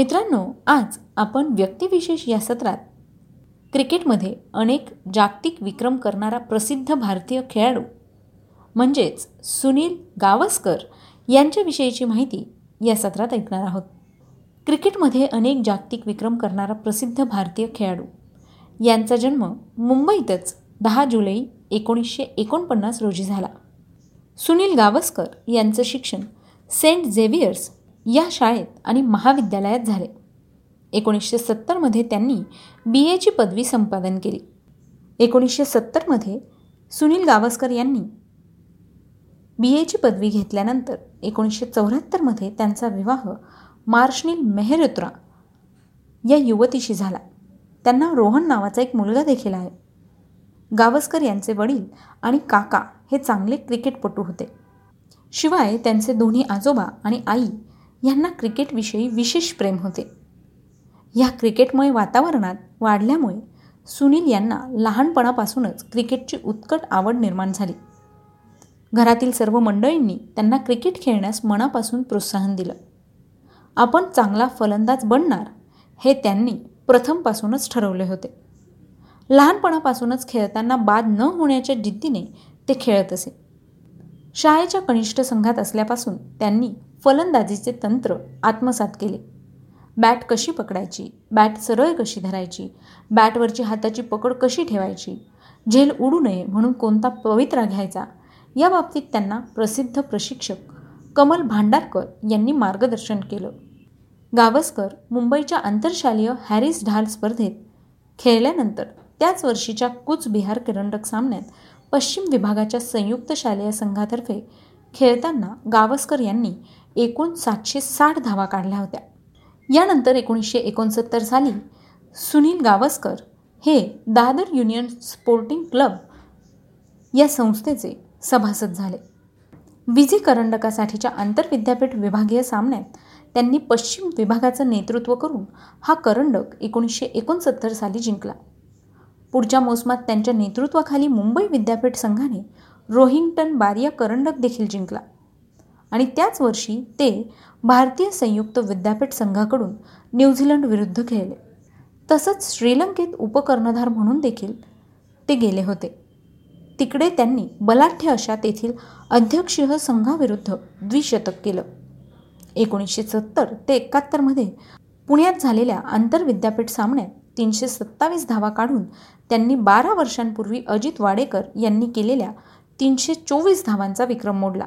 मित्रांनो आज आपण व्यक्तिविशेष या सत्रात क्रिकेटमध्ये अनेक जागतिक विक्रम करणारा प्रसिद्ध भारतीय खेळाडू म्हणजेच सुनील गावस्कर यांच्याविषयीची माहिती या सत्रात ऐकणार आहोत. क्रिकेटमध्ये अनेक जागतिक विक्रम करणारा प्रसिद्ध भारतीय खेळाडू यांचा जन्म मुंबईतच दहा जुलै एकोणीसशे एकोणपन्नास रोजी झाला. सुनील गावस्कर यांचं शिक्षण सेंट झेवियर्स या शाळेत आणि महाविद्यालयात झाले. एकोणीसशे सत्तरमध्ये त्यांनी बी एची पदवी संपादन केली. एकोणीसशे सत्तरमध्ये सुनील गावस्कर यांनी बी एची पदवी घेतल्यानंतर एकोणीसशे चौऱ्याहत्तरमध्ये त्यांचा विवाह मार्शनील मेहरुत्रा या युवतीशी झाला. त्यांना रोहन नावाचा एक मुलगा देखील आहे. गावस्कर यांचे वडील आणि काका हे चांगले क्रिकेटपटू होते. शिवाय त्यांचे दोन्ही आजोबा आणि आई यांना क्रिकेटविषयी विशेष प्रेम होते. या क्रिकेटमय वातावरणात वाढल्यामुळे सुनील यांना लहानपणापासूनच क्रिकेटची उत्कट आवड निर्माण झाली. घरातील सर्व मंडळींनी त्यांना क्रिकेट खेळण्यास मनापासून प्रोत्साहन दिलं. आपण चांगला फलंदाज बनणार हे त्यांनी प्रथमपासूनच ठरवले होते. लहानपणापासूनच खेळताना बाद न होण्याच्या जिद्दीने ते खेळत असे. शाळेच्या कनिष्ठ संघात असल्यापासून त्यांनी फलंदाजीचे तंत्र आत्मसात केले. बॅट कशी पकडायची? बॅट सरळ कशी धरायची? बॅटवरची हाताची पकड कशी ठेवायची? झेल उडू नये म्हणून कोणता पवित्रा घ्यायचा? या बाबतीत त्यांना प्रसिद्ध प्रशिक्षक कमल भांडारकर यांनी मार्गदर्शन केलं. गावस्कर मुंबईच्या आंतरशालीय हॅरिस ढाल स्पर्धेत खेळल्यानंतर त्याच वर्षीच्या बिहार करंडक सामन्यात पश्चिम विभागाच्या संयुक्त शालेय संघातर्फे खेळताना गावस्कर यांनी एकूण सातशे साठ धावा काढल्या होत्या. यानंतर एकोणीसशे एकोणसत्तर साली सुनील गावस्कर हे दादर युनियन स्पोर्टिंग क्लब या संस्थेचे सभासद झाले. विजी करंडकासाठीच्या आंतरविद्यापीठ विभागीय सामन्यात त्यांनी पश्चिम विभागाचं नेतृत्व करून हा करंडक एकोणीसशे एकोणसत्तर साली जिंकला. पुढच्या मोसमात त्यांच्या नेतृत्वाखाली मुंबई विद्यापीठ संघाने रोहिंग्टन बारिया करंडक देखील जिंकला. आणि त्याच वर्षी ते भारतीय संयुक्त विद्यापीठ संघाकडून न्यूझीलंड विरुद्ध खेळले. तसंच श्रीलंकेत उपकर्णधार म्हणून देखील ते गेले होते. तिकडे त्यांनी बलाढ्य अशा तेथील अध्यक्षीय संघाविरुद्ध द्विशतक केलं. एकोणीसशे सत्तर ते एकाहत्तरमध्ये पुण्यात झालेल्या आंतरविद्यापीठ सामन्यात तीनशे सत्तावीस धावा काढून त्यांनी बारा वर्षांपूर्वी अजित वाडेकर यांनी केलेल्या तीनशे चोवीस धावांचा विक्रम मोडला.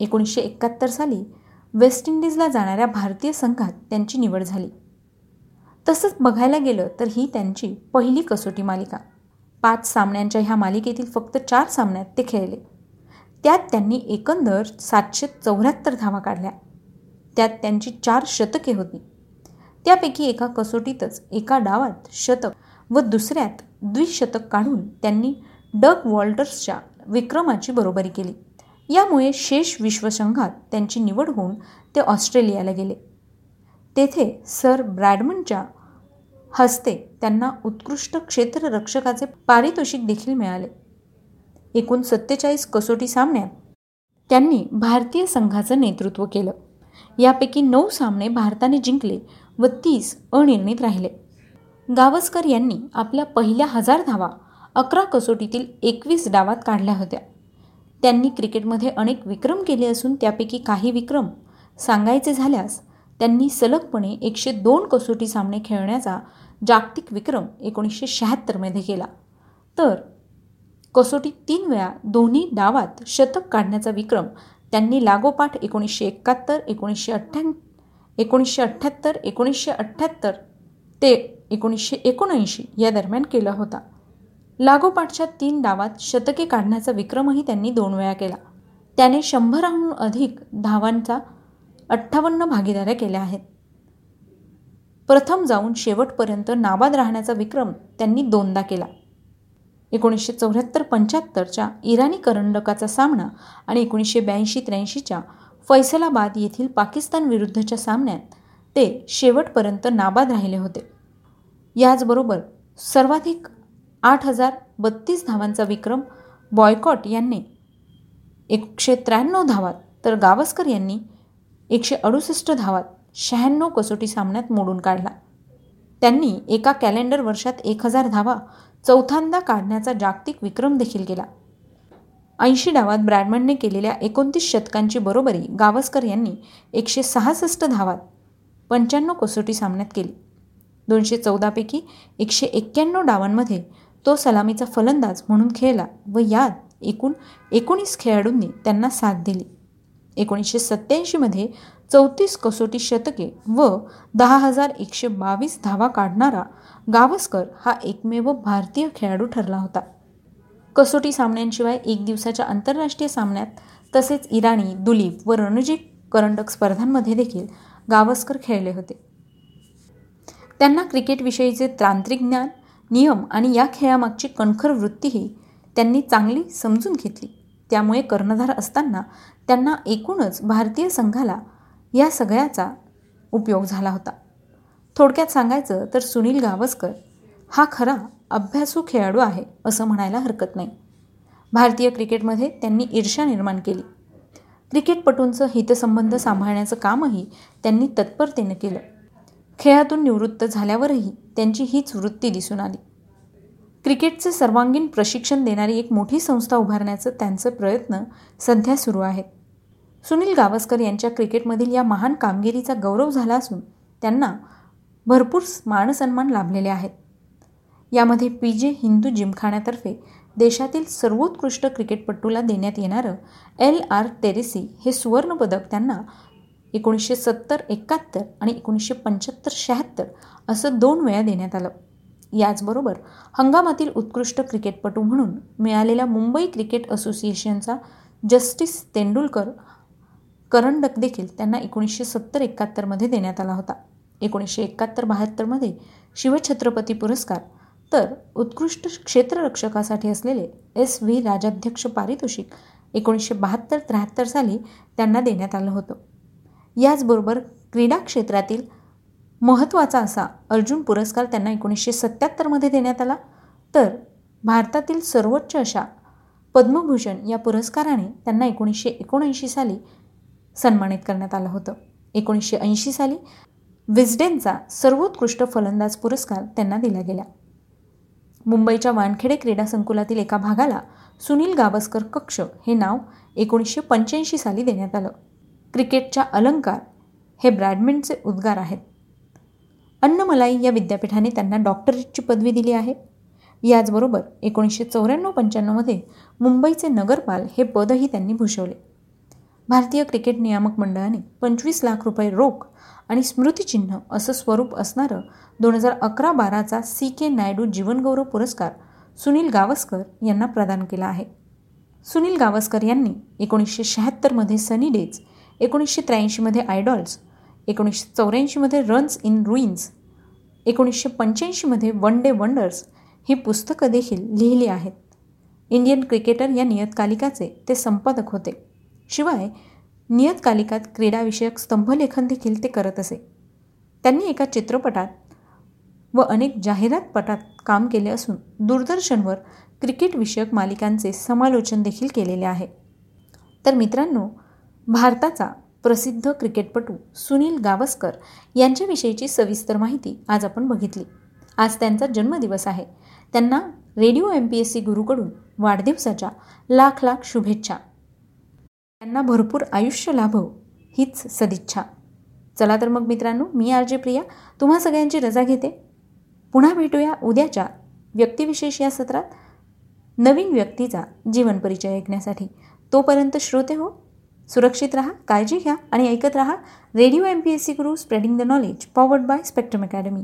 एकोणीसशे एकाहत्तर साली वेस्ट इंडिजला जाणाऱ्या भारतीय संघात त्यांची निवड झाली. तसंच बघायला गेलं तर ही त्यांची पहिली कसोटी मालिका. पाच सामन्यांच्या ह्या मालिकेतील फक्त चार सामन्यात ते खेळले. त्यात त्यांनी एकंदर सातशे चौऱ्याहत्तर धावा काढल्या. त्यात त्यांची चार शतके होती. त्यापैकी एका कसोटीतच एका डावात शतक व दुसऱ्यात द्विशतक काढून त्यांनी डग वॉल्टर्सच्या विक्रमाची बरोबरी केली. यामुळे शेष विश्वसंघात त्यांची निवड होऊन ते ऑस्ट्रेलियाला गेले. तेथे सर ब्रॅडमनच्या हस्ते त्यांना उत्कृष्ट क्षेत्ररक्षकाचे पारितोषिक देखील मिळाले. एकूण सत्तेचाळीस कसोटी सामन्यात त्यांनी भारतीय संघाचं नेतृत्व केलं. यापैकी नऊ सामने भारताने जिंकले व तीस अनिर्णित राहिले. गावस्कर यांनी आपल्या पहिल्या हजार धावा अकरा कसोटीतील एकवीस डावात काढल्या होत्या. त्यांनी क्रिकेटमध्ये अनेक विक्रम केले असून त्यापैकी काही विक्रम सांगायचे झाल्यास त्यांनी सलगपणे एकशे दोन कसोटी सामने खेळण्याचा जागतिक विक्रम एकोणीसशे शहात्तरमध्ये केला. तर कसोटी तीन वेळा दोन्ही डावात शतक काढण्याचा विक्रम त्यांनी लागोपाठ एकोणीसशे एकाहत्तर एकोणीसशे अठ्ठ्या एकोणीसशे अठ्ठ्याहत्तर एकोणीसशे अठ्ठ्याहत्तर ते एकोणीसशे एकोणऐंशी या दरम्यान केला होता. लागोपाठच्या तीन डावात शतके काढण्याचा विक्रमही त्यांनी दोन वेळा केला. त्याने शंभराहून अधिक धावांचा अठ्ठावन्न भागीदाऱ्या केल्या आहेत. प्रथम जाऊन शेवटपर्यंत नाबाद राहण्याचा विक्रम त्यांनी दोनदा केला. एकोणीसशे चौऱ्याहत्तर पंच्याहत्तरच्या इराणी करंडकाचा सामना आणि एकोणीसशे ब्याऐंशी त्र्याऐंशीच्या फैसलाबाद येथील पाकिस्तान विरुद्धच्या सामन्यात ते शेवटपर्यंत नाबाद राहिले होते. याचबरोबर सर्वाधिक आठ हजार बत्तीस धावांचा विक्रम बॉयकॉट यांनी. एकशे त्र्याण्णव धावात तर गावस्कर यांनी एकशे अडुसष्ट धावात शहाण्णव कसोटी सामन्यात मोडून काढला. त्यांनी एका कॅलेंडर वर्षात एक हजार धावा चौथ्यांदा काढण्याचा जागतिक विक्रम देखील केला. ऐंशी डावात ब्रॅडमनने केलेल्या एकोणतीस शतकांची बरोबरी गावस्कर यांनी एकशे सहासष्ट धावात पंच्याण्णव कसोटी सामन्यात केली. दोनशे चौदापैकी एकशे एक्क्याण्णव डावांमध्ये तो सलामीचा फलंदाज म्हणून खेळला व यात एकूण एकोणीस खेळाडूंनी त्यांना साथ दिली. एकोणीसशे सत्त्याऐंशीमध्ये चौतीस कसोटी शतके व दहा हजार एकशे बावीस धावा काढणारा गावस्कर हा एकमेव भारतीय खेळाडू ठरला होता. कसोटी सामन्यांशिवाय एक दिवसाच्या आंतरराष्ट्रीय सामन्यात तसेच इराणी दुलीप व रणजी करंडक स्पर्धांमध्ये देखील गावस्कर खेळले होते. त्यांना क्रिकेटविषयीचे तांत्रिक ज्ञान नियम आणि या खेळामागची कणखर वृत्तीही त्यांनी चांगली समजून घेतली. त्यामुळे कर्णधार असताना त्यांना एकूणच भारतीय संघाला या सगळ्याचा उपयोग झाला होता. थोडक्यात सांगायचं तर सुनील गावस्कर हा खरा अभ्यासू खेळाडू आहे असं म्हणायला हरकत नाही. भारतीय क्रिकेटमध्ये त्यांनी ईर्षा निर्माण केली. क्रिकेटपटूंचं हितसंबंध सांभाळण्याचं कामही त्यांनी तत्परतेनं केलं. खेळातून निवृत्त झाल्यावरही त्यांची हीच वृत्ती दिसून आली. क्रिकेटचे सर्वांगीण प्रशिक्षण देणारी एक मोठी संस्था उभारण्याचं त्यांचं प्रयत्न सध्या सुरू आहेत. सुनील गावस्कर यांच्या क्रिकेटमधील या महान कामगिरीचा गौरव झाला असून त्यांना भरपूर मानसन्मान लाभलेले आहेत. यामध्ये पी जे हिंदू जिमखान्यातर्फे देशातील सर्वोत्कृष्ट क्रिकेटपटूला देण्यात येणारं एल आर टेरेसी हे सुवर्णपदक त्यांना एकोणीसशे सत्तर एकाहत्तर आणि एकोणीसशे पंच्याहत्तर शहात्तर असं दोन वेळा देण्यात आलं. याचबरोबर हंगामातील उत्कृष्ट क्रिकेटपटू म्हणून मिळालेल्या मुंबई क्रिकेट असोसिएशनचा जस्टिस तेंडुलकर करंडक देखील त्यांना एकोणीसशे सत्तर एकाहत्तरमध्ये देण्यात आला होता. एकोणीसशे एकाहत्तर बहात्तरमध्ये शिवछत्रपती पुरस्कार तर उत्कृष्ट क्षेत्ररक्षकासाठी असलेले एस व्ही राजाध्यक्ष पारितोषिक एकोणीसशे बहात्तर त्र्याहत्तर साली त्यांना देण्यात आलं होतं. याचबरोबर क्रीडा क्षेत्रातील महत्त्वाचा असा अर्जुन पुरस्कार त्यांना एकोणीसशे सत्त्याहत्तरमध्ये देण्यात आला. तर भारतातील सर्वोच्च अशा पद्मभूषण या पुरस्काराने त्यांना एकोणीसशे एकोणऐंशी साली सन्मानित करण्यात आलं होतं. एकोणीसशे ऐंशी साली विस्डेनचा सर्वोत्कृष्ट फलंदाज पुरस्कार त्यांना दिला गेला मुंबईच्या वानखेडे क्रीडा संकुलातील एका भागाला सुनील गावस्कर कक्ष हे नाव एकोणीसशे पंच्याऐंशी साली देण्यात आलं. क्रिकेटच्या अलंकार हे ब्रॅडमिंटचे उद्गार आहेत. अन्नमलाई या विद्यापीठाने त्यांना डॉक्टरेटची पदवी दिली आहे. याचबरोबर एकोणीसशे चौऱ्याण्णव पंच्याण्णवमध्ये मुंबईचे नगरपाल हे पदही त्यांनी भूषवले. भारतीय क्रिकेट नियामक मंडळाने पंचवीस लाख रुपये रोख आणि स्मृतिचिन्ह असं स्वरूप असणारं दोन हजार अकरा बाराचा सी के नायडू जीवनगौरव पुरस्कार सुनील गावस्कर यांना प्रदान केला आहे. सुनील गावस्कर यांनी एकोणीसशे शहात्तरमध्ये सनी डेज एकोणीसशे त्र्याऐंशीमध्ये आयडॉल्स एकोणीसशे चौऱ्याऐंशीमध्ये रन्स इन रुईन्स एकोणीसशे पंच्याऐंशीमध्ये वन डे वंडर्स ही पुस्तकं देखील लिहिली आहेत. इंडियन क्रिकेटर या नियतकालिकाचे ते संपादक होते. शिवाय नियतकालिकात क्रीडाविषयक स्तंभलेखन देखील ते करत असे. त्यांनी एका चित्रपटात व अनेक जाहिरातपटात काम केले असून दूरदर्शनवर क्रिकेटविषयक मालिकांचे समालोचन देखील केलेले आहे. तर मित्रांनो भारताचा प्रसिद्ध क्रिकेटपटू सुनील गावस्कर यांच्याविषयीची सविस्तर माहिती आज आपण बघितली. आज त्यांचा जन्मदिवस आहे. त्यांना radio M P S C गुरूकडून वाढदिवसाच्या लाख लाख शुभेच्छा. त्यांना भरपूर आयुष्य लाभव हीच सदिच्छा. चला तर मग मित्रांनो मी आर जे प्रिया तुम्हा सगळ्यांची रजा घेते. पुन्हा भेटूया उद्याच्या व्यक्तिविशेष या सत्रात. नवीन व्यक्तीचा जीवन परिचय ऐकण्यासाठी. तोपर्यंत श्रोते हो सुरक्षित राहा काळजी घ्या आणि ऐकत राहा. Radio M P S C Guru spreading the knowledge powered by Spectrum Academy